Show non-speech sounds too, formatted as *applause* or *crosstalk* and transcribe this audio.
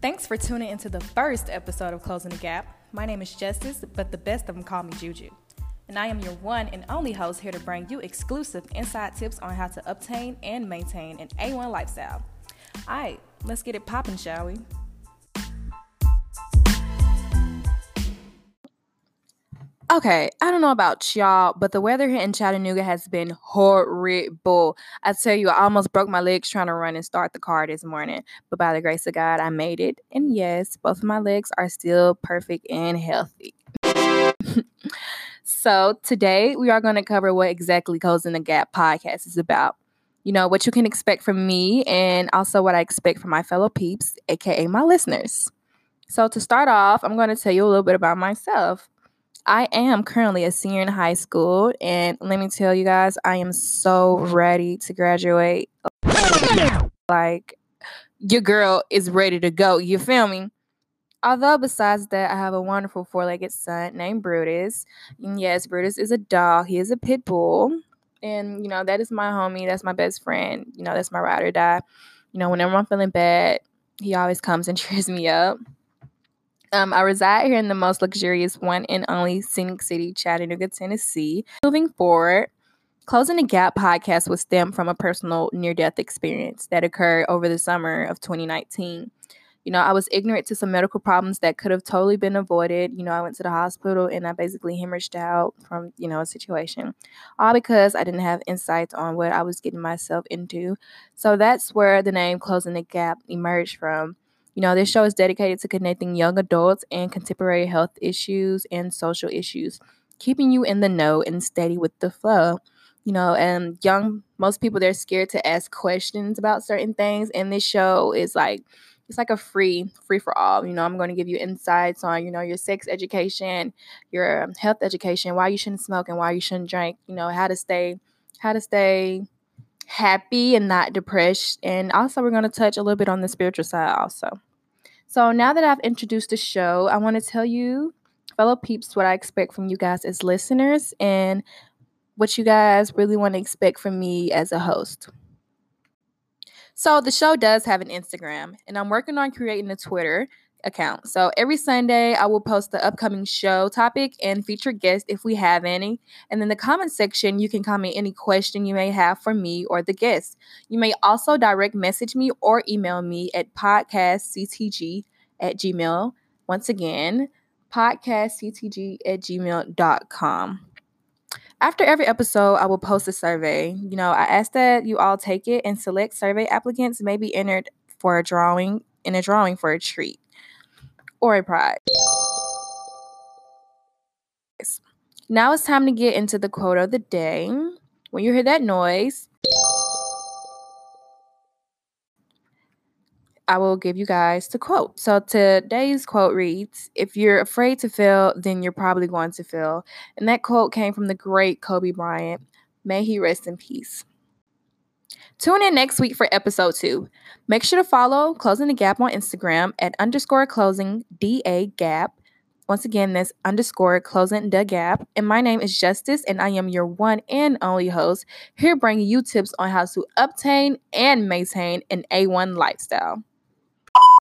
Thanks for tuning into the first episode of Closing the Gap. My name is Justice, but the best of them call me Juju. And I am your one and only host here to bring you exclusive inside tips on how to obtain and maintain an A1 lifestyle. All right, let's get it popping, shall we? Okay, I don't know about y'all, but the weather here in Chattanooga has been horrible. I tell you, I almost broke my legs trying to run and start the car this morning, but by the grace of God, I made it. And yes, both of my legs are still perfect and healthy. *laughs* so, today we are going to cover what exactly Closing the Gap podcast is about. You know, what you can expect from me, and also what I expect from my fellow peeps, aka my listeners. So, to start off, I'm going to tell you a little bit about myself. I am currently a senior in high school, and let me tell you guys, I am so ready to graduate. Like, your girl is ready to go. You feel me? Although, besides that, I have a wonderful four legged son named Brutus. And yes, Brutus is a dog, he is a pit bull. And, you know, that is my homie. That's my best friend. You know, that's my ride or die. You know, whenever I'm feeling bad, he always comes and *laughs* cheers me up. Um, I reside here in the most luxurious one and only scenic city, Chattanooga, Tennessee. Moving forward, Closing the Gap podcast was stemmed from a personal near death experience that occurred over the summer of 2019. You know, I was ignorant to some medical problems that could have totally been avoided. You know, I went to the hospital and I basically hemorrhaged out from, you know, a situation, all because I didn't have insights on what I was getting myself into. So that's where the name Closing the Gap emerged from. You know, this show is dedicated to connecting young adults and contemporary health issues and social issues, keeping you in the know and steady with the flow. You know, and young, most people, they're scared to ask questions about certain things. And this show is like, it's like a free, free for all. You know, I'm going to give you insights on, you know, your sex education, your health education, why you shouldn't smoke and why you shouldn't drink, you know, how to stay, how to stay happy and not depressed. And also, we're going to touch a little bit on the spiritual side also. So now that I've introduced the show, I want to tell you, fellow peeps, what I expect from you guys as listeners and what you guys really want to expect from me as a host. So the show does have an Instagram, and I'm working on creating a Twitter account. So every Sunday, I will post the upcoming show topic and feature guest if we have any. And in the comment section, you can comment any question you may have for me or the guest. You may also direct message me or email me at podcastctg at gmail. Once again, podcastctg at gmail.com. After every episode, I will post a survey. You know, I ask that you all take it and select survey applicants may be entered for a drawing in a drawing for a treat or a prize. Now it's time to get into the quote of the day. When you hear that noise, I will give you guys the quote. So today's quote reads If you're afraid to fail, then you're probably going to fail. And that quote came from the great Kobe Bryant. May he rest in peace. Tune in next week for episode two. Make sure to follow Closing the Gap on Instagram at underscore closing DA Gap. Once again, that's underscore closing the gap. And my name is Justice, and I am your one and only host here bringing you tips on how to obtain and maintain an A1 lifestyle.